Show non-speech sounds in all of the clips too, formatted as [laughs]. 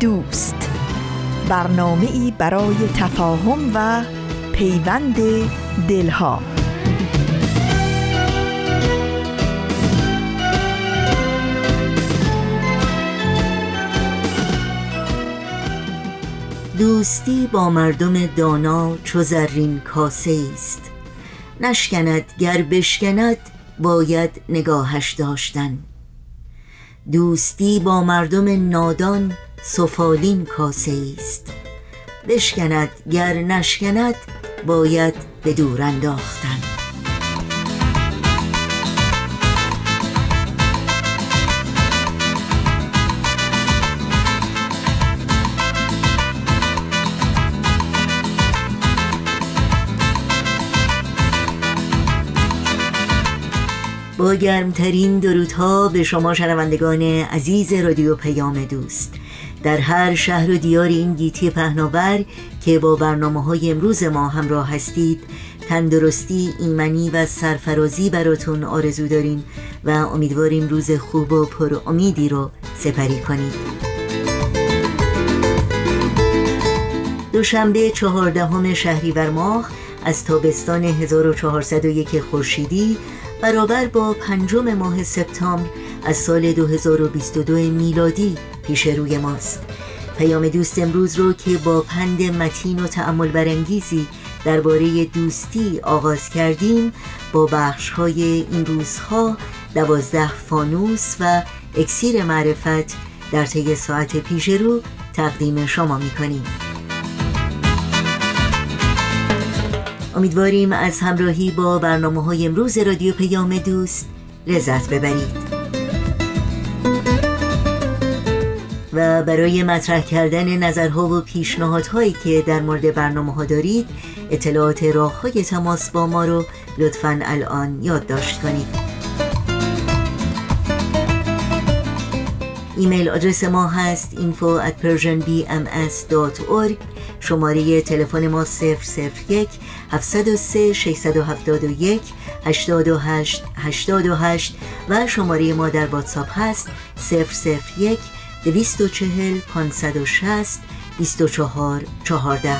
دوست. برنامه ای برای تفاهم و پیوند دلها. دوستی با مردم دانا چو زرین کاسه است. نشکند گر بشکند باید نگاهش داشتن. دوستی با مردم نادان سفالین کاسه است. بشکند گر نشکند باید به دور انداختن. با گرمترین درودها به شما شنوندگان عزیز رادیو پیام دوست. در هر شهر و دیار این گیتی پهناور که با برنامه های امروز ما همراه هستید تندرستی، ایمنی و سرفرازی براتون آرزو داریم و امیدواریم روز خوب و پر امیدی رو سپری کنید. دوشنبه چهاردهم شهریور ماه از تابستان 1401 خورشیدی برابر با پنجم ماه سپتامبر از سال 2022 میلادی پیش روی ماست. پیام دوست امروز رو که با پند متین و تعمل برانگیزی درباره دوستی آغاز کردیم با بخش های این روزها دوازده فانوس و اکسیر معرفت در طی ساعت پیش رو تقدیم شما می‌کنیم. امیدواریم از همراهی با برنامه های امروز رادیو پیام دوست لذت ببرید. و برای مطرح کردن نظرها و پیشنهادهایی که در مورد برنامه ها دارید اطلاعات راه های تماس با ما رو لطفا الان یادداشت کنید. ایمیل آدرس ما هست info at persianbms.org شماره تلفن ما 001 703 671 828 828 و شماره ما در واتساپ هست 001 240 560 24 14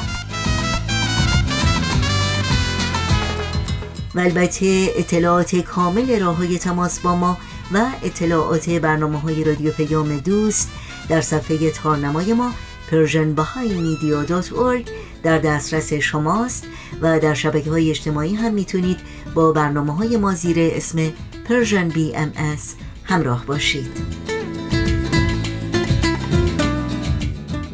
و البته اطلاعات کامل راه های تماس با ما و اطلاعات برنامه های رادیو پیام دوست در صفحه تارنمای ما persianbahaimedia.org در دسترس شماست و در شبکه های اجتماعی هم می‌تونید با برنامه های ما زیر اسم Persian BMS همراه باشید.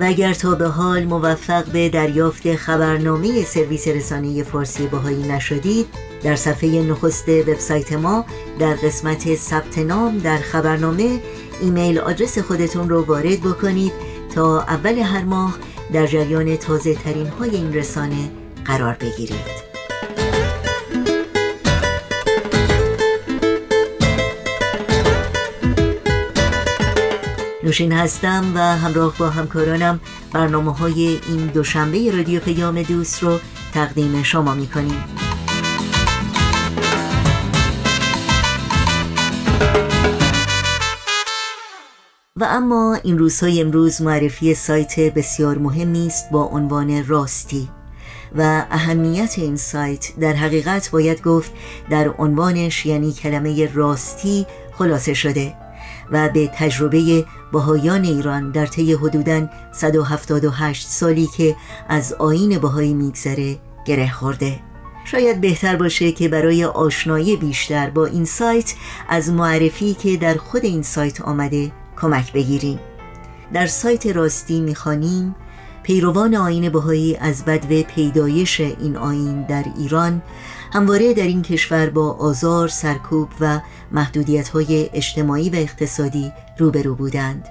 و اگر تا به حال موفق به دریافت خبرنامه سرویس رسانه فارسی باهایی نشدید در صفحه نخست وبسایت ما در قسمت ثبت نام در خبرنامه ایمیل آدرس خودتون رو وارد بکنید تا اول هر ماه در جریان تازه ترین های این رسانه قرار بگیرید. نوشین هستم و همراه با همکارانم برنامه های این دوشنبه رادیو پیام دوست رو تقدیم شما می کنیم. و اما این روزهای امروز معرفی سایت بسیار مهمی است با عنوان راستی و اهمیت این سایت در حقیقت باید گفت در عنوانش یعنی کلمه راستی خلاصه شده و به تجربه بهایان ایران در طی حدوداً 178 سالی که از آین بهایی میگذره گره خورده. شاید بهتر باشه که برای آشنایی بیشتر با این سایت از معرفی که در خود این سایت آمده کمک بگیریم. در سایت راستی می‌خوانیم پیروان آین بهایی از بدو پیدایش این آین در ایران همواره در این کشور با آزار، سرکوب و محدودیت های اجتماعی و اقتصادی روبرو بودند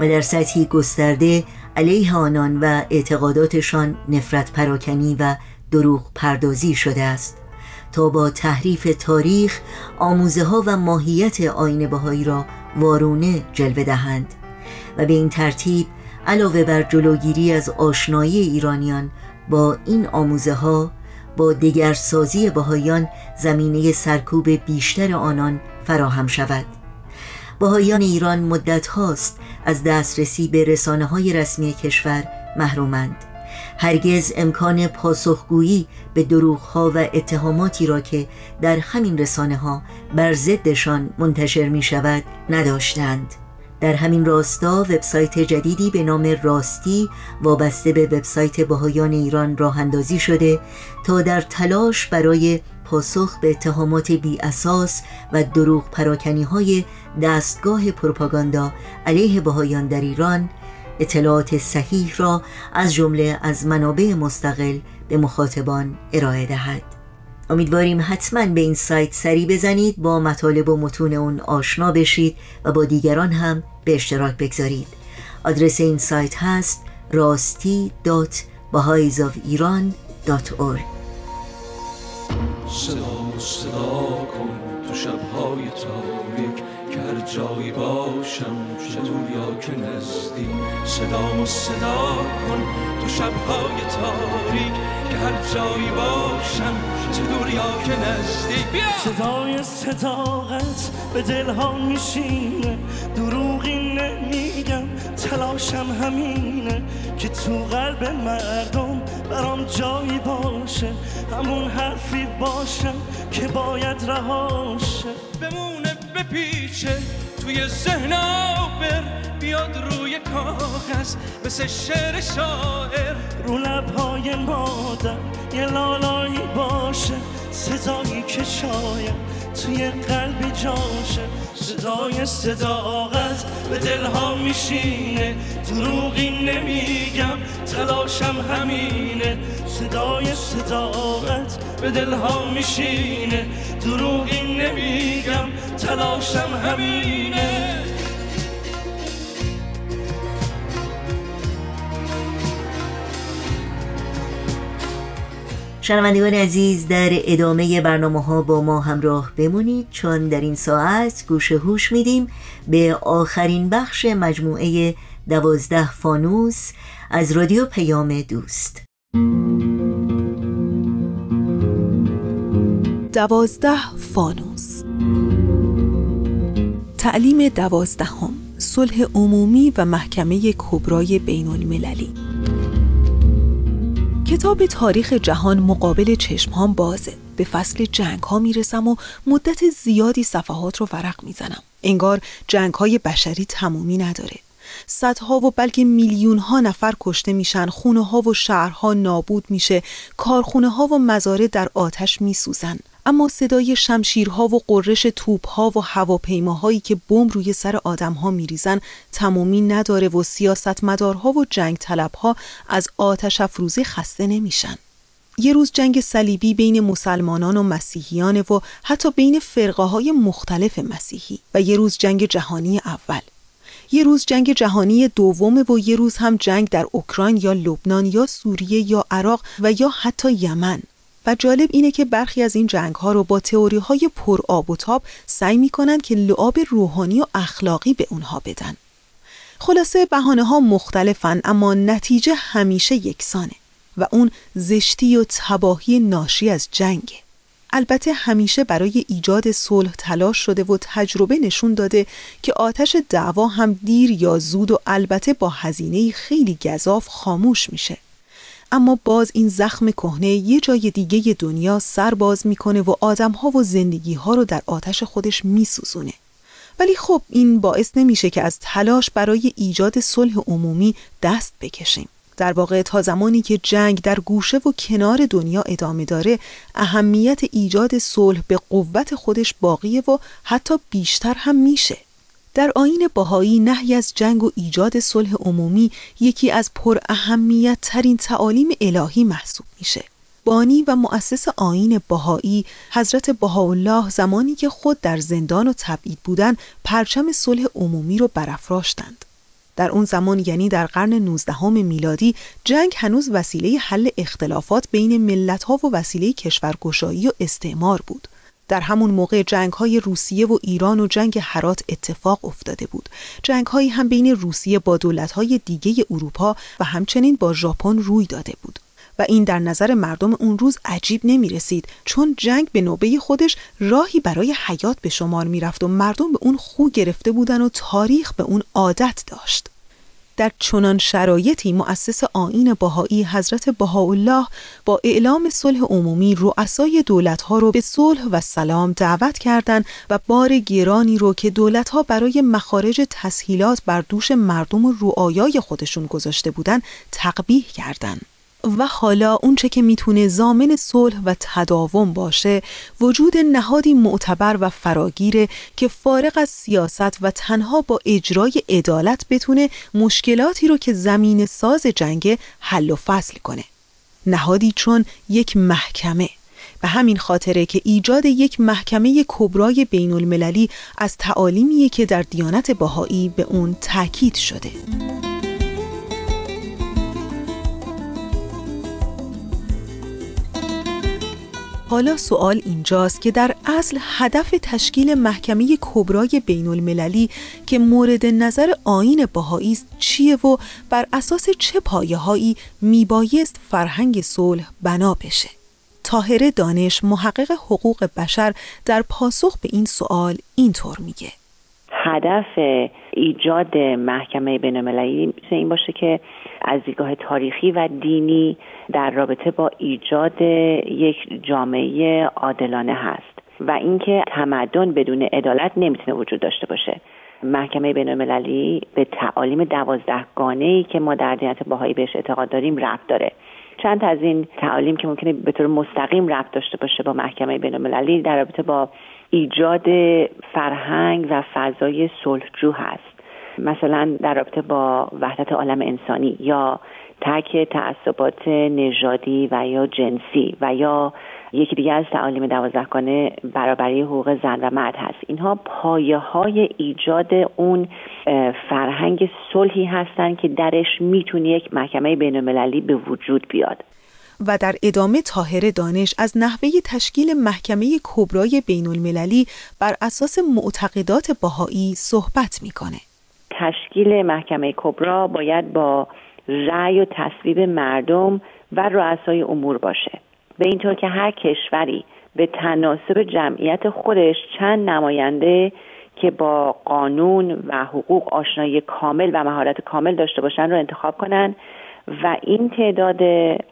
و در سطحی گسترده علیه آنان و اعتقاداتشان نفرت پراکنی و دروغ پردازی شده است تا با تحریف تاریخ آموزه ها و ماهیت آین بهایی را وارونه جلوه دهند و به این ترتیب علاوه بر جلوگیری از آشنایی ایرانیان با این آموزه ها با دگرسازی بهایان زمینه سرکوب بیشتر آنان فراهم شود. بهایان ایران مدت هاست از دسترسی به رسانه های رسمی کشور محرومند. هرگز امکان پاسخگویی به ها و اتهاماتی را که در همین رسانه ها بر ضدشان منتشر می شود نداشتند. در همین راستا وبسایت جدیدی به نام راستی وابسته به وبسایت بهایان ایران راه اندازی شده تا در تلاش برای پاسخ به اتهامات بی اساس و دروغ پراکنی های دستگاه پروپاگاندا علیه بهایان در ایران اطلاعات صحیح را از جمله از منابع مستقل به مخاطبان ارائه دهد. امیدواریم حتما به این سایت سری بزنید با مطالب و متون اون آشنا بشید و با دیگران هم به اشتراک بگذارید. آدرس این سایت هست راستی دات ایران دات صدا صدا کن تو شبهای هر جایی باشم چه یا که نزدی. صدا و صدا کن تو شبهای تاریک که هر جایی باشم چه یا که نزدی. صدای صداقت به دلها میشینه دروغی نمیگم تلاشم همینه که تو قلب مردم برام جایی باشه همون حرفی باشم که باید رهاشه. بمونه بپیچه توی ذهن بر بیاد روی کاغذ مثل شعر شاعر. رو لبهای مادر یه لالایی باشه صدایی که شاید توی قلبی جاشه. صدای صداقت به دلها میشینه دروغی نمیگم تلاشم همینه. صدای صداقت به دلها میشینه دروغی نمیگم تلاشم همینه. شنوندگان عزیز در ادامه برنامه ها با ما همراه بمونید. چون در این ساعت گوش هوش میدیم به آخرین بخش مجموعه دوازده فانوس از رادیو پیام دوست. دوازده فانوس تعلیم دوازدهم صلح عمومی و محکمه کبرای بین المللی کتاب تاریخ جهان مقابل چشمهام بازه. به فصل جنگ ها می‌رسم و مدت زیادی صفحات رو ورق می‌زنم. انگار جنگ های بشری تمومی نداره. صدها و بلکه میلیون ها نفر کشته میشن خونه ها و شهرها نابود میشه کارخونه ها و مزارع در آتش میسوزن. اما صدای شمشیرها و قررش توپها و هواپیماهایی که بمب روی سر آدمها میریزن تمامی نداره و سیاستمدارها و جنگ طلبها از آتش افروزی خسته نمیشن. یه روز جنگ صلیبی بین مسلمانان و مسیحیان و حتی بین فرقه های مختلف مسیحی و یه روز جنگ جهانی اول یه روز جنگ جهانی دوم و یه روز هم جنگ در اوکراین یا لبنان یا سوریه یا عراق و یا حتی یمن و جالب اینه که برخی از این جنگ ها رو با تئوری های پر آب و تاب سعی می کنند که لعاب روحانی و اخلاقی به اونها بدن. خلاصه بهانه ها مختلفن اما نتیجه همیشه یکسانه و اون زشتی و تباهی ناشی از جنگه. البته همیشه برای ایجاد صلح تلاش شده و تجربه نشون داده که آتش دعوا هم دیر یا زود و البته با هزینه خیلی گذاف خاموش میشه. اما باز این زخم کهنه یه جای دیگه دنیا سر باز می‌کنه و آدمها و زندگی ها رو در آتش خودش میسوزونه. ولی خب این باعث نمیشه که از تلاش برای ایجاد صلح عمومی دست بکشیم. در واقع تا زمانی که جنگ در گوشه و کنار دنیا ادامه داره اهمیت ایجاد صلح به قوت خودش باقیه و حتی بیشتر هم میشه. در آین باهایی نهی از جنگ و ایجاد صلح عمومی یکی از پر اهمیت ترین تعالیم الهی محسوب میشه. بانی و مؤسس آین باهایی حضرت بهاءالله زمانی که خود در زندان و تبعید بودن پرچم صلح عمومی رو برافراشتند. در اون زمان یعنی در قرن 19 میلادی جنگ هنوز وسیله حل اختلافات بین ملت‌ها و وسیله کشورگشایی و استعمار بود. در همون موقع جنگ های روسیه و ایران و جنگ حرات اتفاق افتاده بود. جنگ هایی هم بین روسیه با دولت های دیگه اروپا و همچنین با ژاپن روی داده بود. و این در نظر مردم اون روز عجیب نمی رسید چون جنگ به نوبه خودش راهی برای حیات به شمار می رفت و مردم به اون خو گرفته بودن و تاریخ به اون عادت داشت. در چنان شرایطی مؤسس آین باهایی حضرت بهاءالله با اعلام صلح عمومی رؤسای دولتها رو به صلح و سلام دعوت کردند و بار گرانی رو که دولتها برای مخارج تسهیلات بر دوش مردم و رعایای خودشون گذاشته بودند تقبیح کردند. و حالا اونچه که می‌تونه زامن صلح و تداوم باشه وجود نهادی معتبر و فراگیره که فارغ از سیاست و تنها با اجرای عدالت بتونه مشکلاتی رو که زمین ساز جنگ حل و فصل کنه. نهادی چون یک محکمه. به همین خاطره که ایجاد یک محکمه کبرای بین المللی از تعالیمیه که در دیانت باهایی به اون تاکید شده. حالا سوال اینجاست که در اصل هدف تشکیل محکمه کبرای بین المللی که مورد نظر آین باهایی است چیه و بر اساس چه پایه هایی میبایست فرهنگ صلح بنا بشه؟ تاهر دانش محقق حقوق بشر در پاسخ به این سوال اینطور میگه. هدف ایجاد محکمه بینالمللی این باشه که از دیدگاه تاریخی و دینی در رابطه با ایجاد یک جامعه عادلانه هست و اینکه تمدن بدون عدالت نمی‌تونه وجود داشته باشه. محکمه بین المللی به تعالیم دوازدهگانه ای که ما در دیانت باهایی بهش اعتقاد داریم رفت داره. چند از این تعالیم که ممکنه به طور مستقیم رفت داشته باشه با محکمه بین المللی در رابطه با ایجاد فرهنگ و فضای صلحجو هست. مثلا در رابطه با وحدت عالم انسانی یا ترک تعصبات نژادی و یا جنسی و یا یکی دیگه از تعالیم دوازدهگانه برابری حقوق زن و مرد هست اینها پایه های ایجاد اون فرهنگ صلحی هستند که درش می‌تونه یک محکمه بین المللی به وجود بیاد و در ادامه تاهر دانش از نحوه تشکیل محکمه کبرای بین المللی بر اساس معتقدات باهایی صحبت می‌کنه. تشکیل محکمه کبرا باید با رأی و تصویب مردم و رؤسای امور باشه. به اینطور که هر کشوری به تناسب جمعیت خودش چند نماینده که با قانون و حقوق آشنایی کامل و مهارت کامل داشته باشن رو انتخاب کنن و این تعداد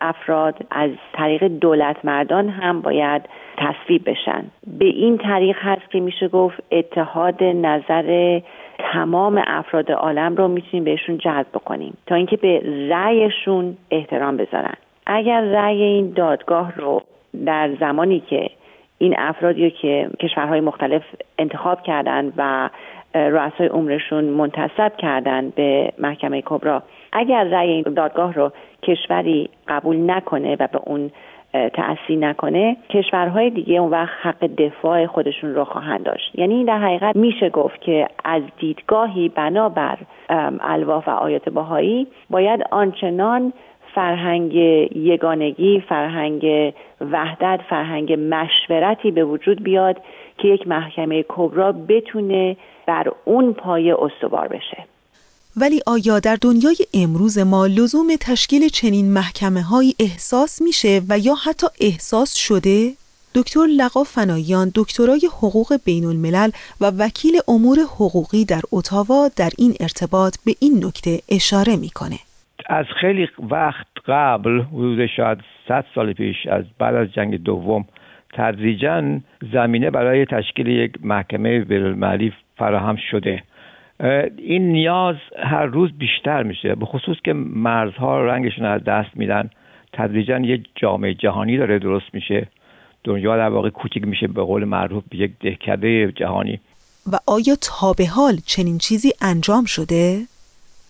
افراد از طریق دولت مردان هم باید تصویب بشن. به این طریق هست که میشه گفت اتحاد نظر تمام افراد عالم رو می‌تونیم بهشون جذب بکنیم تا اینکه به رأیشون احترام بذارن. اگر رأی این دادگاه رو در زمانی که این افرادی که کشورهای مختلف انتخاب کردن و رؤسای عمرشون منتصب کردن به محکمه کبرا اگر رأی دادگاه رو کشوری قبول نکنه و به اون تأثیر نکنه کشورهای دیگه اون وقت حق دفاع خودشون رو خواهند داشت. یعنی در حقیقت میشه گفت که از دیدگاهی بنابر الواف و آیات باهایی باید آنچنان فرهنگ یگانگی فرهنگ وحدت فرهنگ مشورتی به وجود بیاد که یک محکمه کبرا بتونه بر اون پایه استوار بشه. ولی آیا در دنیای امروز ما لزوم تشکیل چنین محکمه های احساس میشه و یا حتی احساس شده؟ دکتر لقا فنایان دکترای حقوق بین الملل و وکیل امور حقوقی در اتاوا در این ارتباط به این نکته اشاره می‌کنه. از خیلی وقت قبل حدود شاید 100 سال پیش از بعد از جنگ دوم تدریجا زمینه برای تشکیل یک محکمه بینالمللی فراهم شده این نیاز هر روز بیشتر میشه. به خصوص که مرزها رنگشون از دست میدن. تدریجا یک جامعه جهانی داره درست میشه. دنیا در واقع کوچک میشه به قول معروف یک دهکده جهانی. و آیا تا به حال چنین چیزی انجام شده؟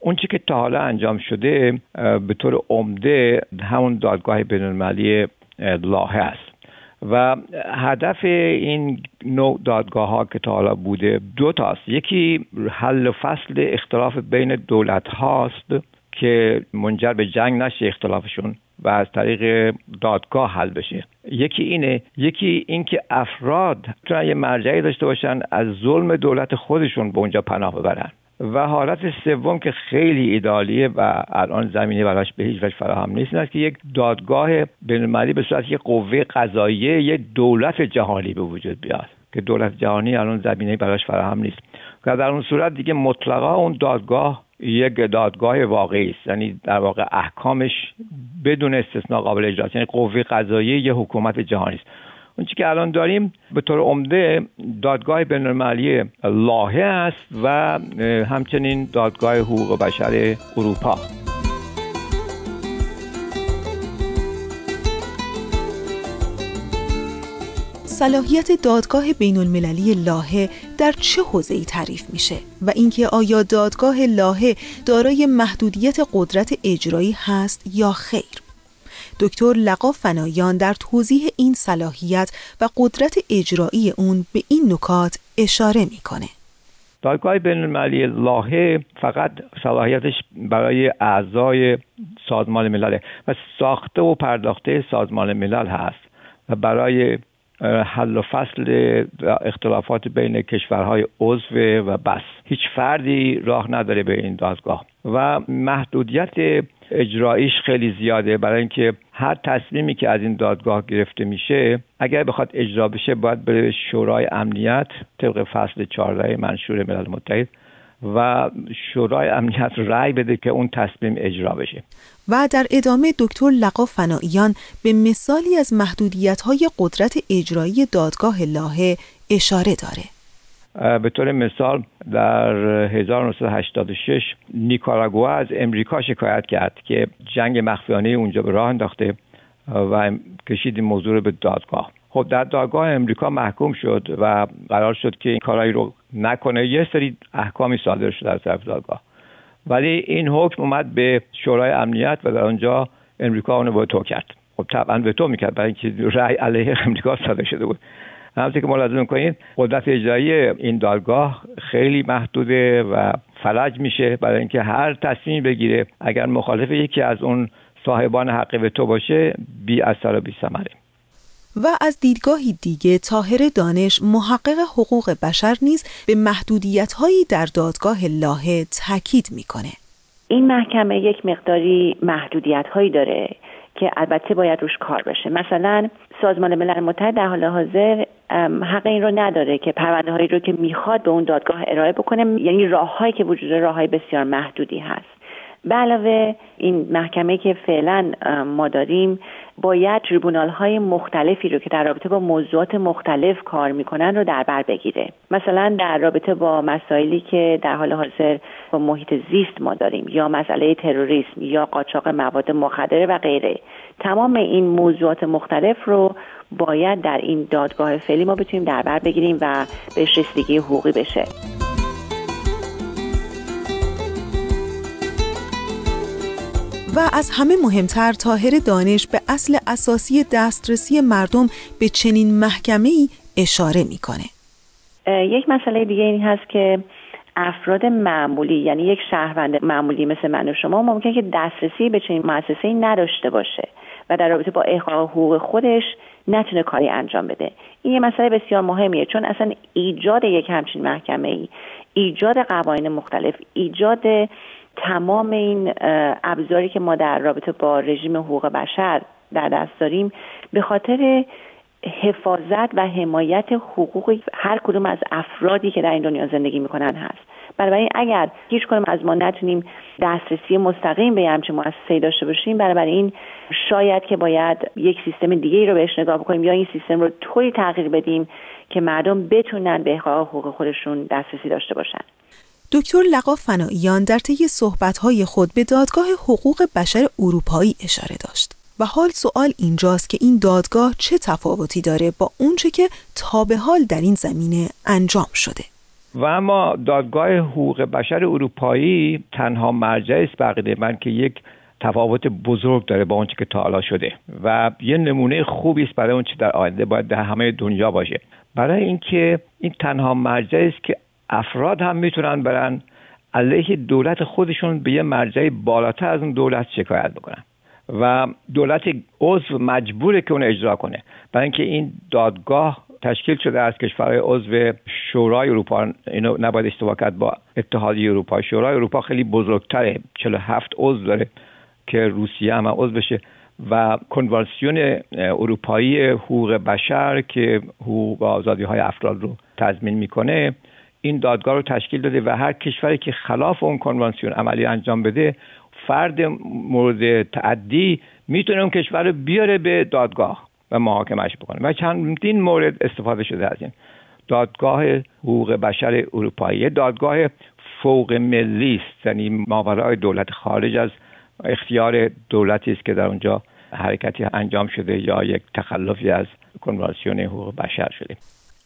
اون چی که تا حالا انجام شده به طور عمده همون دادگاه بینالمللی لاهه است. و هدف این نوع دادگاه ها که تا حالا بوده دو تاست. یکی حل فصل اختلاف بین دولت هاست که منجر به جنگ نشه اختلافشون و از طریق دادگاه حل بشه. یکی اینه یکی اینکه افراد می‌تونن یه مرجعی داشته باشن از ظلم دولت خودشون به اونجا پناه ببرن. و حالت سوم که خیلی ایدالیه و الان زمینه براش به هیچ وجه فراهم نیست است که یک دادگاه بینالمللی به صورت یک قوه قضاییه یک دولت جهانی به وجود بیاد که دولت جهانی الان زمینه براش فراهم نیست. و در اون صورت دیگه مطلقا اون دادگاه یک دادگاه واقعی است. یعنی در واقع احکامش بدون استثنا قابل اجراست. یعنی قوه قضاییه یه حکومت جهانی است. اون که الان داریم به طور عمده دادگاه بینالمللی لاهه است و همچنین دادگاه حقوق بشر اروپا. صلاحیت دادگاه بین المللی لاهه در چه حوزه‌ای تعریف میشه و اینکه آیا دادگاه لاهه دارای محدودیت قدرت اجرایی هست یا خیر؟ دکتر لقا فنایان در توضیح این صلاحیت و قدرت اجرایی اون به این نکات اشاره می‌کنه. دادگاه بین المللی لاهه فقط صلاحیتش برای اعضای سازمان ملل و ساخته و پرداخته سازمان ملل هست و برای حل و فصل اختلافات بین کشورهای عضو و بس. هیچ فردی راه نداره به این دادگاه. و محدودیت اجراییش خیلی زیاده. برای اینکه هر تصمیمی که از این دادگاه گرفته میشه اگر بخواد اجرا بشه باید بره شورای امنیت طبق فصل 14 منشور ملل متحد و شورای امنیت رأی بده که اون تصمیم اجرا بشه. و در ادامه دکتر لقا فناییان به مثالی از محدودیت های قدرت اجرایی دادگاه لاهه اشاره داره. به طور مثال در 1986 نیکاراگوا از امریکا شکایت کرد که جنگ مخفیانه اونجا به راه انداخته و کشید این موضوع رو به دادگاه. خب در دادگاه امریکا محکوم شد و قرار شد که این کارایی رو نکنه. یه سری احکامی صادر شد از طرف دادگاه. ولی این حکم اومد به شورای امنیت و در آنجا امریکا اونو تو کرد. خب طبعا تو می‌کرد برای اینکه رأی علیه [laughs] امریکا صادر شده بود. همونطور که ملاحظه می‌کنید قدرت اجرایی این دادگاه خیلی محدوده و فلج میشه برای اینکه هر تصمیم بگیره اگر مخالف یکی از اون صاحبان حق به تو باشه بی اثر و بی ثمره. و از دیدگاهی دیگه تاهر دانش محقق حقوق بشر نیز به محدودیت هایی در دادگاه لاهه تاکید می‌کنه. این محکمه یک مقداری محدودیت هایی داره که البته باید روش کار بشه مثلا سازمان ملل متحد در حال حاضر حق این رو نداره که پرونده هایی رو که می‌خواد به اون دادگاه ارائه بکنه. یعنی راههایی که وجود راه بسیار محدودی هست. به علاوه این محکمه که فعلا ما داریم باید تریبونال های مختلفی رو که در رابطه با موضوعات مختلف کار می‌کنن رو در بر بگیره. مثلا در رابطه با مسائلی که در حال حاضر با محیط زیست ما داریم یا مسئله تروریسم یا قاچاق مواد مخدره و غیره. تمام این موضوعات مختلف رو باید در این دادگاه فعلی ما بتونیم در بر بگیریم و به رسیدگی حقوقی بشه. و از همه مهمتر تاهر دانش به اصل اساسی دسترسی مردم به چنین محکمه ای اشاره می‌کنه. یک مسئله دیگه این هست که افراد معمولی یعنی یک شهروند معمولی مثل من و شما ممکن که دسترسی به چنین مؤسسه نداشته باشه و در رابطه با احقاق حقوق خودش نتونه کاری انجام بده این یه مسئله بسیار مهمیه چون اصلا ایجاد یک همچین محکمه ای ایجاد قوانین مختلف ایجاد تمام این ابزاری که ما در رابطه با رژیم حقوق بشر در دست داریم به خاطر حفاظت و حمایت حقوق هر کدوم از افرادی که در این دنیا زندگی می‌کنن هست. بنابراین اگر هیچ کدوم از ما نتونیم دسترسی مستقیم به همچین مؤسسه داشته باشیم این شاید که باید یک سیستم دیگه ای رو بهش نگاه بکنیم یا این سیستم رو طوری تغییر بدیم که مردم بتونن به حقوق خودشون دسترسی داشته باشن. دکتر لقا فناییان در طی صحبت‌های خود به دادگاه حقوق بشر اروپایی اشاره داشت و حال سوال اینجاست که این دادگاه چه تفاوتی داره با اونچه که تا به حال در این زمینه انجام شده. و اما دادگاه حقوق بشر اروپایی تنها مرجع است بقیده من که یک تفاوت بزرگ داره با اونچه که تا حالا شده و یه نمونه خوبی است برای اونچه در آینده باید در همه دنیا باشه. برای اینکه این تنها مرجع است که افراد هم می‌تونن برن علیه دولت خودشون به یه مرجع بالاتر از اون دولت شکایت بکنن. و دولت عضو مجبوره که اون اجرا کنه. برای اینکه این دادگاه تشکیل شده از کشورهای عضو شورای اروپا اینو نباید اشتباه کرد با اتحادیه اروپا. شورای اروپا خیلی بزرگتره. 47 عضو داره که روسیه هم عضو بشه. و کنوانسیون اروپایی حقوق بشر که حقوق و آزادی های افراد رو تضمین می‌کنه این دادگاه رو تشکیل داده و هر کشوری که خلاف اون کنوانسیون عملی انجام بده فرد مورد تعدی می‌تونه اون کشور رو بیاره به دادگاه و محاکمش بکنه. و چندین مورد استفاده شده از این. دادگاه حقوق بشر اروپایی دادگاه فوق ملی است. یعنی ماورای دولت خارج از اختیار دولتی است که در اونجا حرکتی انجام شده یا یک تخلفی از کنوانسیون حقوق بشر شده.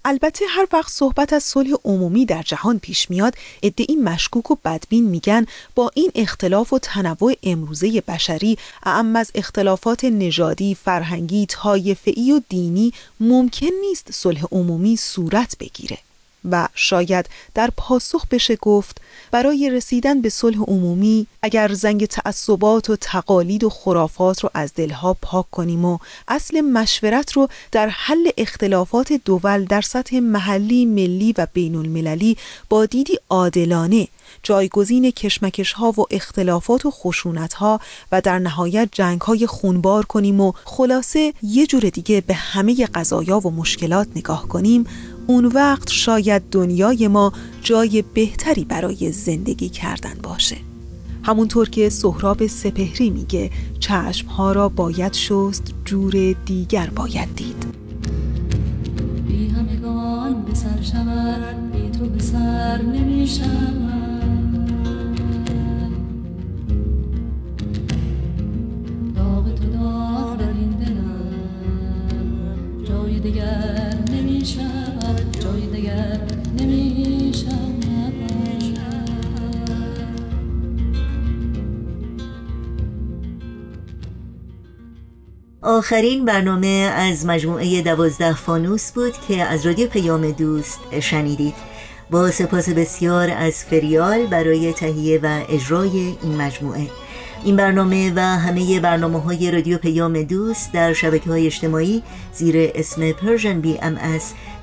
البته هر وقت صحبت از صلح عمومی در جهان پیش میاد ادعی مشکوک و بدبین میگن با این اختلاف و تنوع امروزه بشری اعم از اختلافات نژادی، فرهنگی، طایفه‌ای و دینی ممکن نیست صلح عمومی صورت بگیره. و شاید در پاسخ بشه گفت برای رسیدن به صلح عمومی اگر زنگ تعصبات و تقالید و خرافات رو از دلها پاک کنیم و اصل مشورت رو در حل اختلافات دول در سطح محلی، ملی و بین المللی با دیدی عادلانه جایگزین کشمکش ها و اختلافات و خشونت ها و در نهایت جنگ های خونبار کنیم و خلاصه یه جور دیگه به همه قضایا و مشکلات نگاه کنیم اون وقت شاید دنیای ما جای بهتری برای زندگی کردن باشه. همونطور که سهراب سپهری میگه چشمها را باید شست جور دیگر باید دید. بی همگان به سر شود بی تو سر نمی داغ تو دلم جای دیگر نمی آخرین برنامه از مجموعه دوازده فانوس بود که از رادیو پیام دوست شنیدید. با سپاس بسیار از فریال برای تهیه و اجرای این مجموعه. این برنامه و همه برنامه های رادیو پیام دوست در شبکه های اجتماعی زیر اسم Persian BMS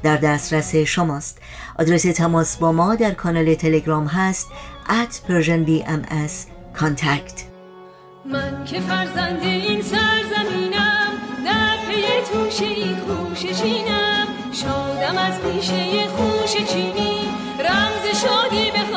در دسترس شماست. آدرس تماس با ما در کانال تلگرام هست at Persian BMS contact. من که فرزند این سرزمینم در پی توشه ای خوش چینم شادم از پیشه خوش چینی رمز شادی بخوان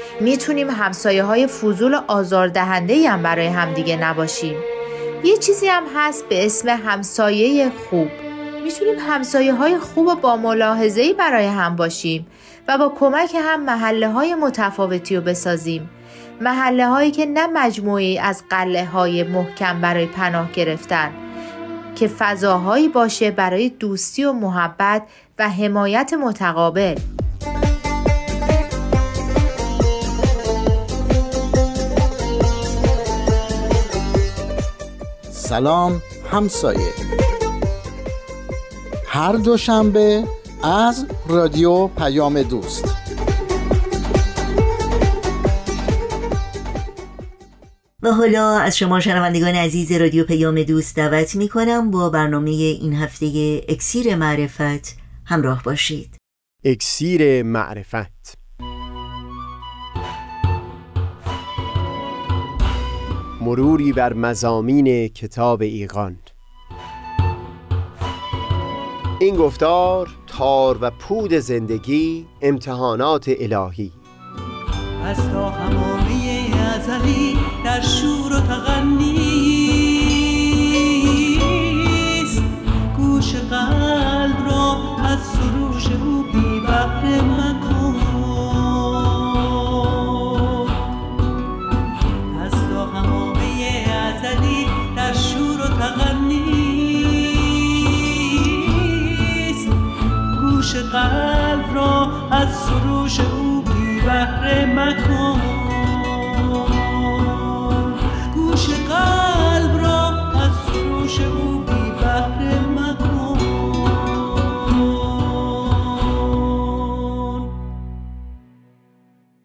می‌تونیم همسایه های فضول آزاردهنده هم برای همدیگه نباشیم. یه چیزی هم هست به اسم همسایه خوب. می‌تونیم همسایه های خوب و با ملاحظه‌ای برای هم باشیم و با کمک هم محله های متفاوتی رو بسازیم. محله هایی که نه مجموعی از قله های محکم برای پناه گرفتن که فضاهایی باشه برای دوستی و محبت و حمایت متقابل. سلام همسایه. هر دوشنبه از رادیو پیام دوست. و حالا از شما شنوندگان عزیز رادیو پیام دوست دعوت می کنم با برنامه این هفته اکسیر معرفت همراه باشید. اکسیر معرفت. مروری بر مزامین کتاب ایقان این گفتار تار و پود زندگی امتحانات الهی. از تا همامه ازلی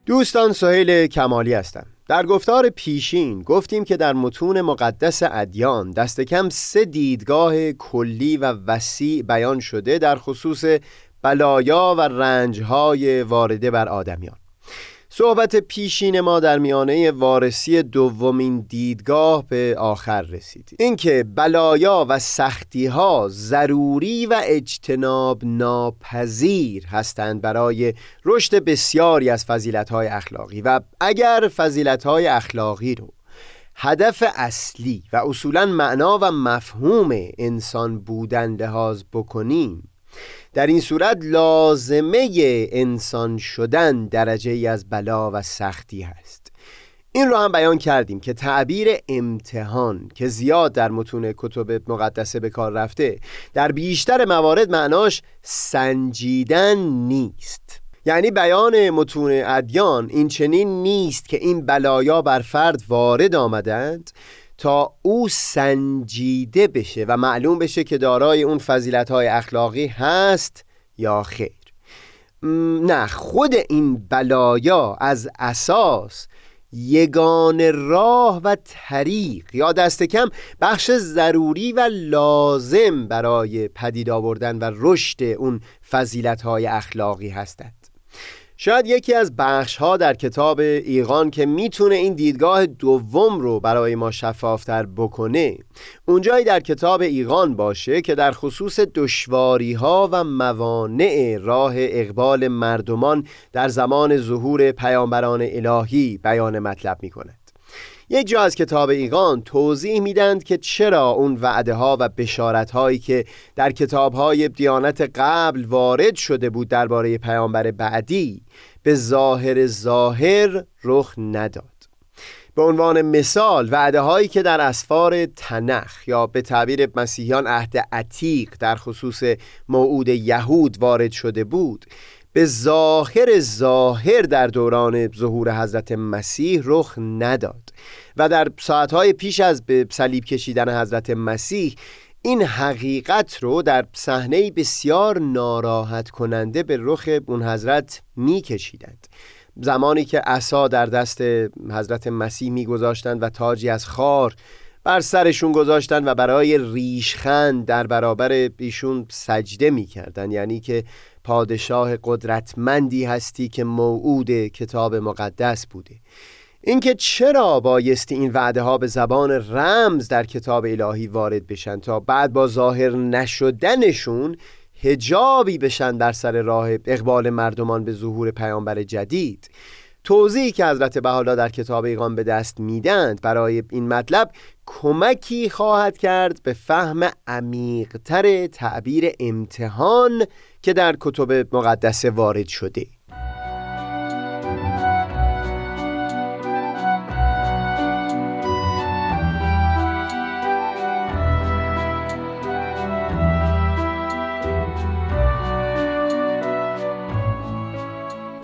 دوستان سهیل کمالی هستم. در گفتار پیشین گفتیم که در متون مقدس ادیان دست کم سه دیدگاه کلی و وسیع بیان شده در خصوص بلایا و رنجهای وارده بر آدمیان. صحبت پیشین ما در میانه وارسی دومین دیدگاه به آخر رسید اینکه بلایا و سختی ها ضروری و اجتناب ناپذیر هستند برای رشد بسیاری از فضیلت های اخلاقی و اگر فضیلت های اخلاقی رو هدف اصلی و اصولا معنا و مفهوم انسان بودن لحاظ بکنیم در این صورت لازمه انسان شدن درجه ای از بلا و سختی هست. این رو هم بیان کردیم که تعبیر امتحان که زیاد در متون کتب مقدسه به کار رفته در بیشتر موارد معناش سنجیدن نیست. یعنی بیان متون ادیان این چنین نیست که این بلایا بر فرد وارد آمدند. تا او سنجیده بشه و معلوم بشه که دارای اون فضیلت های اخلاقی هست یا خیر. نه خود این بلایا از اساس یگان راه و طریق یا دست کم بخش ضروری و لازم برای پدید آوردن و رشد اون فضیلت های اخلاقی هستند. شاید یکی از بخش ها در کتاب ایقان که می‌تونه این دیدگاه دوم رو برای ما شفافتر بکنه اونجایی در کتاب ایقان باشه که در خصوص دشواری ها و موانع راه اقبال مردمان در زمان ظهور پیامبران الهی بیان مطلب می‌کنه. یک جا از کتاب ایقان توضیح میدند که چرا اون وعده ها و بشارت هایی که در کتاب های دیانت قبل وارد شده بود درباره پیامبر بعدی به ظاهر ظاهر رخ نداد. به عنوان مثال وعده هایی که در اسفار تنخ یا به تعبیر مسیحیان عهد عتیق در خصوص موعود یهود وارد شده بود به ظاهر ظاهر در دوران ظهور حضرت مسیح رخ نداد. و در ساعتهای پیش از به صلیب کشیدن حضرت مسیح این حقیقت رو در صحنه بسیار ناراحت کننده به رخ اون حضرت میکشیدند. زمانی که عصا در دست حضرت مسیح میگذاشتند و تاجی از خار بر سرشون گذاشتن و برای ریشخند در برابر ایشون سجده می‌کردن یعنی که پادشاه قدرتمندی هستی که موعود کتاب مقدس بوده. اینکه چرا بایستی این وعده ها به زبان رمز در کتاب الهی وارد بشن تا بعد با ظاهر نشدنشون هجابی بشن در سر راه اقبال مردمان به ظهور پیامبر جدید. توضیحی که حضرت بحالا در کتاب ایقان به دست میدند برای این مطلب کمکی خواهد کرد به فهم عمیقتر تعبیر امتحان که در کتب مقدسه وارد شده.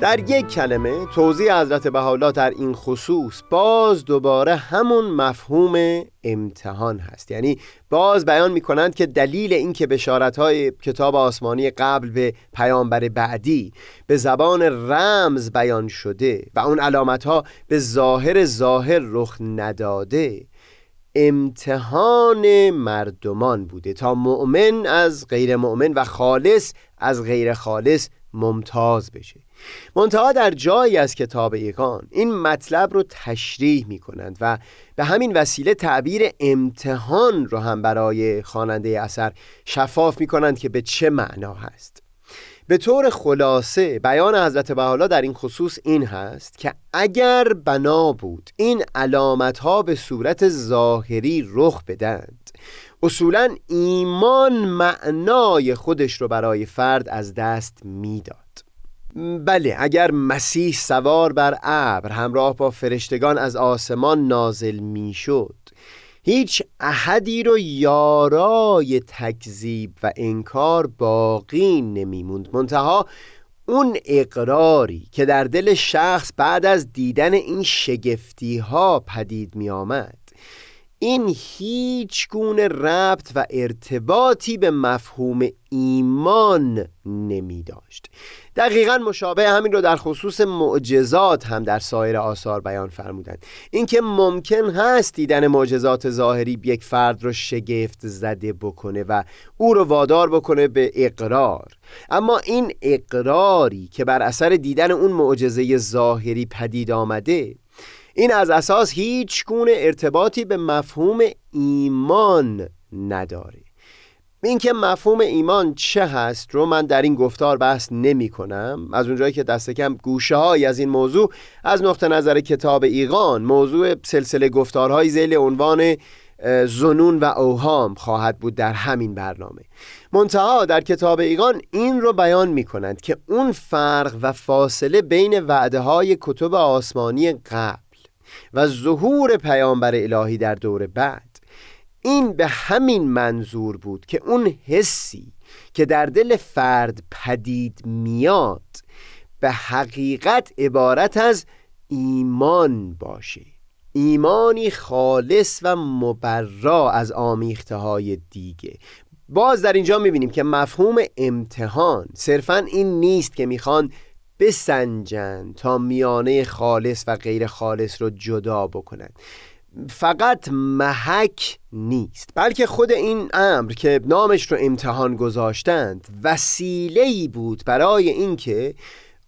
در یک کلمه توضیح حضرت بحالا در این خصوص باز دوباره همون مفهوم امتحان هست. یعنی باز بیان می کنند که دلیل این که بشارت های کتاب آسمانی قبل به پیامبر بعدی به زبان رمز بیان شده و اون علامت ها به ظاهر ظاهر رخ نداده امتحان مردمان بوده تا مؤمن از غیر مؤمن و خالص از غیر خالص ممتاز بشه. منتها در جایی از کتاب ایقان این مطلب رو تشریح می کنند و به همین وسیله تعبیر امتحان رو هم برای خواننده اثر شفاف می کنند که به چه معنا هست. به طور خلاصه بیان حضرت بحالا در این خصوص این هست که اگر بنا بود این علامت ها به صورت ظاهری رخ بدند اصولا ایمان معنای خودش رو برای فرد از دست می‌داد. بله اگر مسیح سوار بر ابر همراه با فرشتگان از آسمان نازل می‌شد هیچ احدی رو یارای تکذیب و انکار باقی نمیموند. منتها اون اقراری که در دل شخص بعد از دیدن این شگفتی ها پدید می آمد این هیچ گونه ربط و ارتباطی به مفهوم ایمان نمی داشت. دقیقا مشابه همین رو در خصوص معجزات هم در سایر آثار بیان فرمودند. اینکه ممکن هست دیدن معجزات ظاهری یک فرد رو شگفت زده بکنه و او رو وادار بکنه به اقرار. اما این اقراری که بر اثر دیدن اون معجزه ظاهری پدید آمده این از اساس هیچ گونه ارتباطی به مفهوم ایمان نداره. اینکه مفهوم ایمان چه هست رو من در این گفتار بحث نمی کنم از اونجایی که دست کم گوشه های از این موضوع از نقطه نظر کتاب ایقان موضوع سلسله گفتارهای زیل عنوان زنون و اوهام خواهد بود در همین برنامه. منتها در کتاب ایقان این رو بیان می کنند که اون فرق و فاصله بین وعده های کتب آسمانی قبل و ظهور پیامبر الهی در دور بعد. این به همین منظور بود که اون حسی که در دل فرد پدید میاد به حقیقت عبارت از ایمان باشه. ایمانی خالص و مبرا از آمیخته های دیگه. باز در اینجا می‌بینیم که مفهوم امتحان صرفا این نیست که می‌خوان بسنجن تا میانه خالص و غیر خالص رو جدا بکنند فقط محک نیست بلکه خود این امر که نامش رو امتحان گذاشتند وسیله بود برای اینکه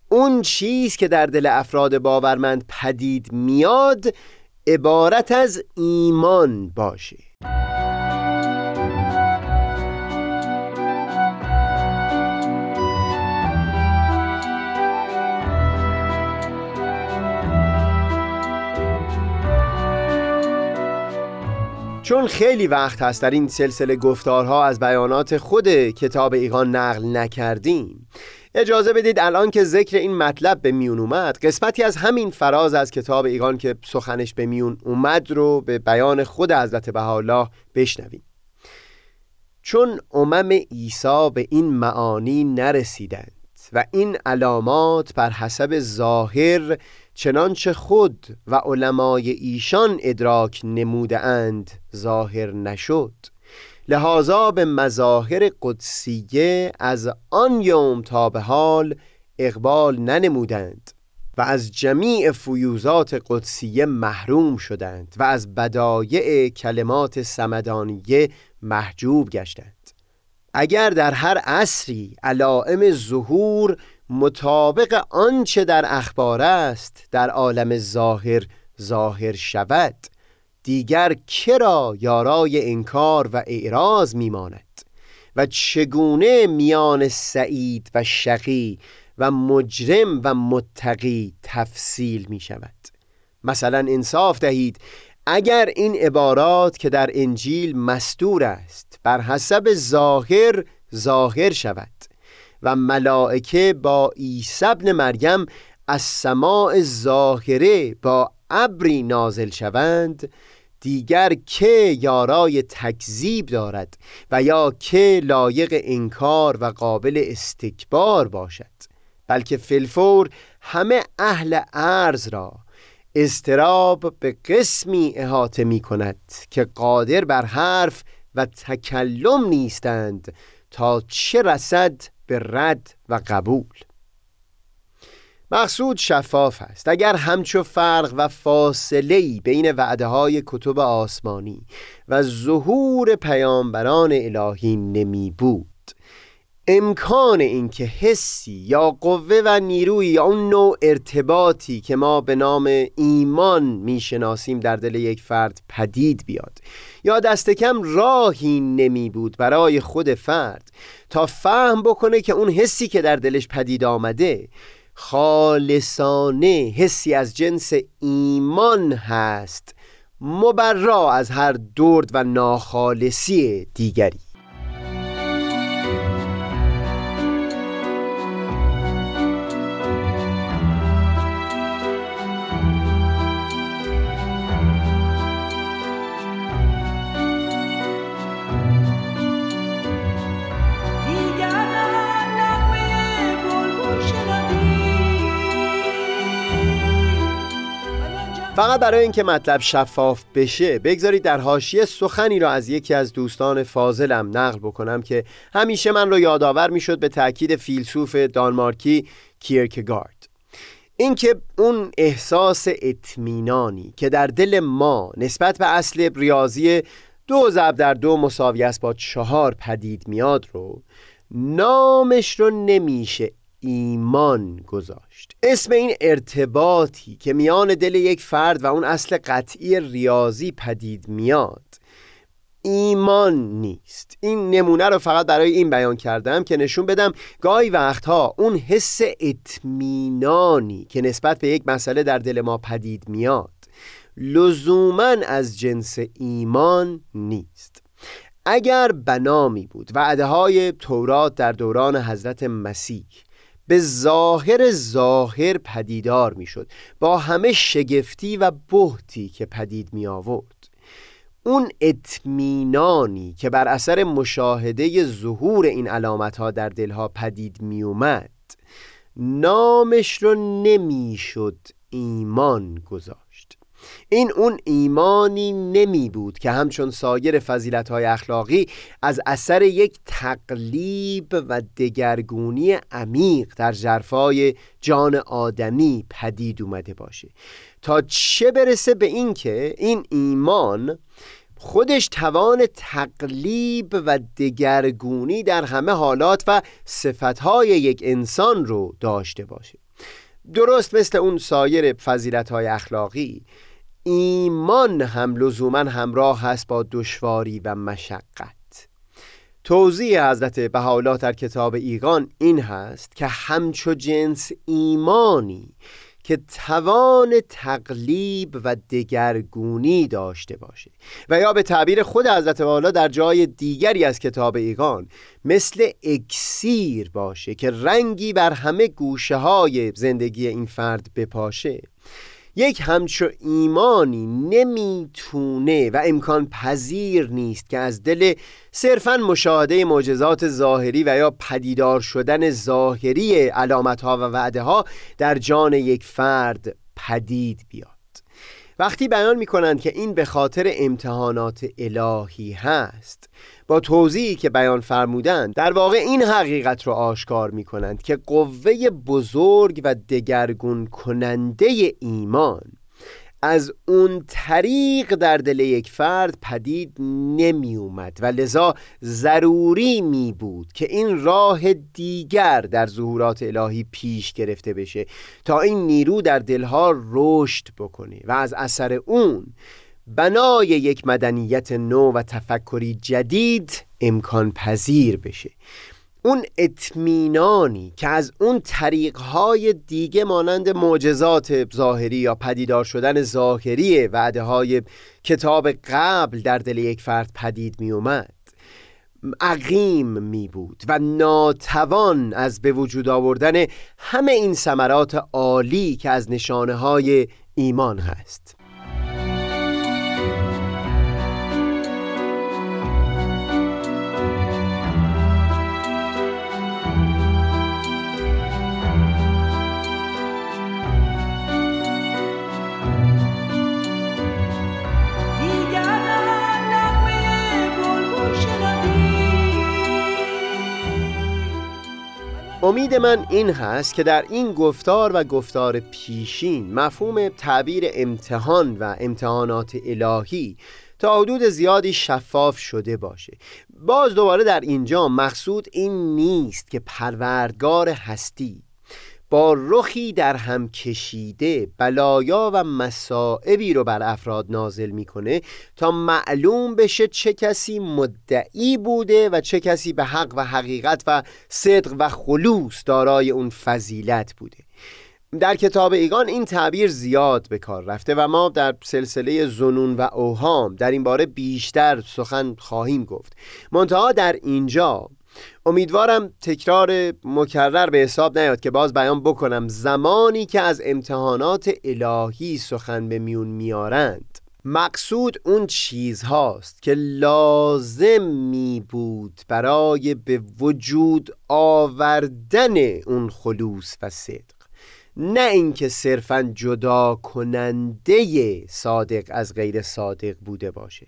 اون چیز که در دل افراد باورمند پدید میاد عبارت از ایمان باشه. چون خیلی وقت هست در این سلسله گفتارها از بیانات خود کتاب ایقان نقل نکردیم. اجازه بدید الان که ذکر این مطلب به میون اومد. قسمتی از همین فراز از کتاب ایقان که سخنش به میون اومد رو به بیان خود حضرت بهاءالله بشنویم. چون امم عیسی به این معانی نرسیدند و این علامات بر حسب ظاهر چنانچه خود و علمای ایشان ادراک نموده اند ظاهر نشد. لحاظا به مظاهر قدسیه از آن یوم تا به حال اقبال ننمودند و از جمیع فیوزات قدسیه محروم شدند و از بدایع کلمات سمدانیه محجوب گشتند. اگر در هر عصری علائم ظهور مطابق آنچه در اخبار است در عالم ظاهر ظاهر شود دیگر کرا یارای انکار و اعراض میماند و چگونه میان سعید و شقی و مجرم و متقی تفصیل می شود مثلا انصاف دهید اگر این عبارات که در انجیل مستور است بر حسب ظاهر ظاهر شود و ملائکه با عیسی ابن مریم از سماع ظاهره با ابری نازل شوند دیگر که یارای تکذیب دارد و یا که لایق انکار و قابل استکبار باشد بلکه فلفور همه اهل ارز را استراب به قسمی احاطه می کند که قادر بر حرف و تکلم نیستند تا چه رسد به رد و قبول. مقصود شفاف است. اگر همچو فرق و فاصله بین وعده های کتب آسمانی و ظهور پیامبران الهی نمی بود امکان اینکه حسی یا قوه و نیروی یا اون نوع ارتباطی که ما به نام ایمان می‌شناسیم در دل یک فرد پدید بیاد. یا دست کم راهی نمی بود برای خود فرد تا فهم بکنه که اون حسی که در دلش پدید آمده خالصانه حسی از جنس ایمان هست مبرا از هر درد و ناخالصی دیگری. فقط برای اینکه مطلب شفاف بشه بگذارید در حاشیه سخنی را از یکی از دوستان فاضلم نقل بکنم که همیشه من رو یادآور می‌شد به تاکید فیلسوف دانمارکی کیرکگارد. اینکه اون احساس اطمینانی که در دل ما نسبت به اصل ریاضی دو ضرب در دو مساوی است با چهار پدید میاد رو نامش رو نمیشه ایمان گذاشت. اسم این ارتباطی که میان دل یک فرد و اون اصل قطعی ریاضی پدید میاد ایمان نیست. این نمونه رو فقط برای این بیان کردم که نشون بدم گاهی وقتها اون حس اطمینانی که نسبت به یک مسئله در دل ما پدید میاد لزوما از جنس ایمان نیست. اگر بنامی بود وعده های تورات در دوران حضرت مسیح به ظاهر ظاهر پدیدار می‌شد. با همه شگفتی و بهتی که پدید می آورد اون اطمینانی که بر اثر مشاهده ظهور این علامت ها در دلها پدید می اومد نامش رو نمی‌شد ایمان گذاشت این اون ایمانی نمی بود که همچون سایر فضیلت های اخلاقی از اثر یک تقلیب و دگرگونی عمیق در جرفای جان آدمی پدید اومده باشه. تا چه برسه به اینکه این ایمان خودش توان تقلیب و دگرگونی در همه حالات و صفتهای یک انسان رو داشته باشه. درست مثل اون سایر فضیلت های اخلاقی ایمان هم لزوما همراه هست با دشواری و مشقت. توضیح حضرت بهاءالله در کتاب ایقان این هست که همچو جنس ایمانی که توان تقلیب و دگرگونی داشته باشه. و یا به تعبیر خود حضرت والا در جای دیگری از کتاب ایگان مثل اکسیر باشه که رنگی بر همه گوشه های زندگی این فرد بپاشه. یک همچو ایمانی نمی‌تونه و امکان پذیر نیست که از دل صرفا مشاهده معجزات ظاهری و یا پدیدار شدن ظاهری علامت ها و وعده ها در جان یک فرد پدید بیاد. وقتی بیان می کنند که این به خاطر امتحانات الهی هست با توضیحی که بیان فرمودند در واقع این حقیقت رو آشکار می کنند که قوه بزرگ و دگرگون کننده ایمان از اون طریق در دل یک فرد پدید نمی اومد و لذا ضروری می بود که این راه دیگر در ظهورات الهی پیش گرفته بشه تا این نیرو در دلها رشد بکنه و از اثر اون بنای یک مدنیت نو و تفکری جدید امکان پذیر بشه. اون اطمینانی که از اون طریقهای دیگه مانند معجزات ظاهری یا پدیدار شدن ظاهری وعده های کتاب قبل در دل یک فرد پدید می اومد عقیم می بود و ناتوان از به وجود آوردن همه این ثمرات عالی که از نشانه های ایمان هست. امید من این هست که در این گفتار و گفتار پیشین مفهوم تعبیر امتحان و امتحانات الهی تا حدود زیادی شفاف شده باشه. باز دوباره در اینجا مقصود این نیست که پروردگار هستی با رخی در هم کشیده بلایا و مصائبی رو بر افراد نازل می‌کنه تا معلوم بشه چه کسی مدعی بوده و چه کسی به حق و حقیقت و صدق و خلوص دارای اون فضیلت بوده. در کتاب ایگان این تعبیر زیاد به کار رفته و ما در سلسله زنون و اوهام در این باره بیشتر سخن خواهیم گفت. منتها در اینجا امیدوارم تکرار مکرر به حساب نیاد که باز بیان بکنم زمانی که از امتحانات الهی سخن به میون میارند. مقصود اون چیزهاست که لازم می بود برای به وجود آوردن اون خلوص و صدق. نه اینکه صرفا جدا کننده صادق از غیر صادق بوده باشه.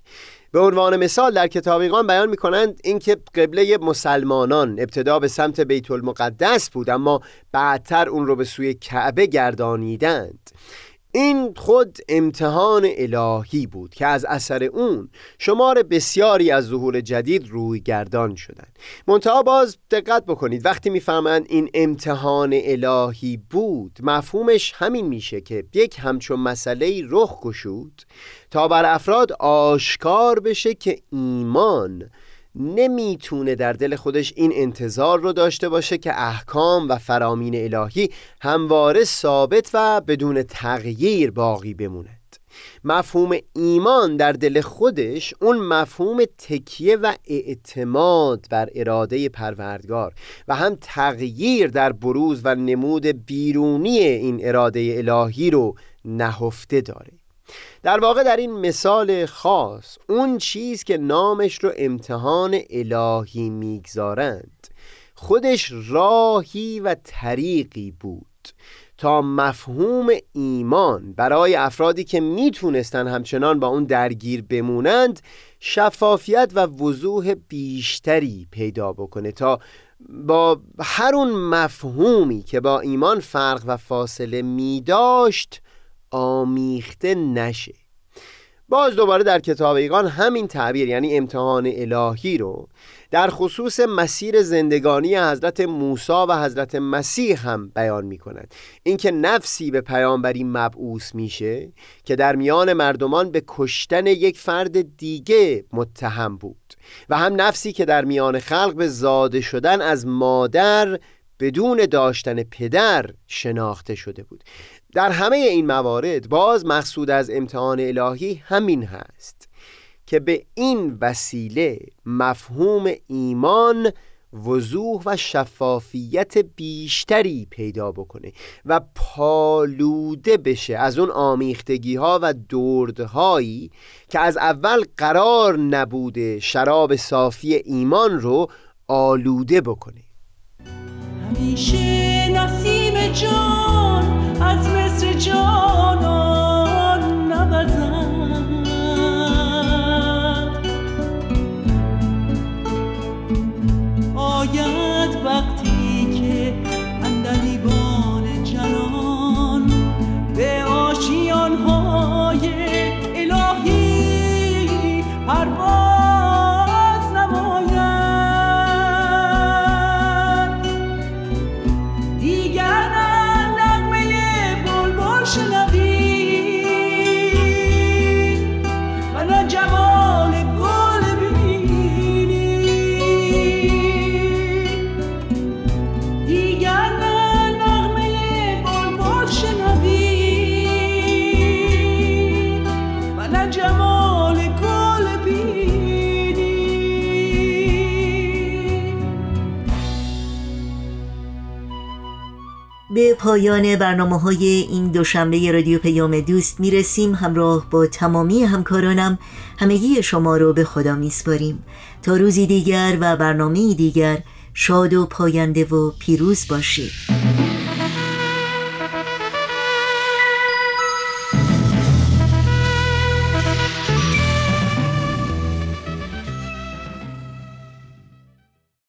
به عنوان مثال در کتابیقان بیان می‌کنند اینکه قبله مسلمانان ابتدا به سمت بیت المقدس بود اما بعدتر اون رو به سوی کعبه گردانیدند. این خود امتحان الهی بود که از اثر اون شمار بسیاری از ظهور جدید روی گردان شدند. منتها باز دقت بکنید وقتی می‌فهمند این امتحان الهی بود مفهومش همین میشه که یک همچون مسئله رخ گشود. تا بر افراد آشکار بشه که ایمان نمی‌تونه در دل خودش این انتظار رو داشته باشه که احکام و فرامین الهی همواره ثابت و بدون تغییر باقی بموند. مفهوم ایمان در دل خودش اون مفهوم تکیه و اعتماد بر اراده پروردگار و هم تغییر در بروز و نمود بیرونی این اراده الهی رو نهفته داره. در واقع در این مثال خاص اون چیز که نامش رو امتحان الهی می‌گذارند. خودش راهی و طریقی بود تا مفهوم ایمان برای افرادی که می‌تونستن همچنان با اون درگیر بمونند شفافیت و وضوح بیشتری پیدا بکنه تا با هر اون مفهومی که با ایمان فرق و فاصله می داشت آمیخته نشه. باز دوباره در کتاب ایگان همین تعبیر یعنی امتحان الهی رو در خصوص مسیر زندگانی حضرت موسی و حضرت مسیح هم بیان می کند اینکه نفسی به پیامبری مبعوث میشه که در میان مردمان به کشتن یک فرد دیگه متهم بود و هم نفسی که در میان خلق به زاده شدن از مادر بدون داشتن پدر شناخته شده بود. در همه این موارد باز مقصود از امتحان الهی همین هست که به این وسیله مفهوم ایمان وضوح و شفافیت بیشتری پیدا بکنه و پالوده بشه از اون آمیختگی ها و دردهایی که از اول قرار نبوده شراب صافی ایمان رو آلوده بکنه. همیشه نسیم جان از پایان برنامه های این دوشنبه رادیو پیام دوست می‌رسیم. همراه با تمامی همکارانم همگی شما رو به خدا میسپاریم. تا روزی دیگر و برنامه دیگر شاد و پاینده و پیروز باشید.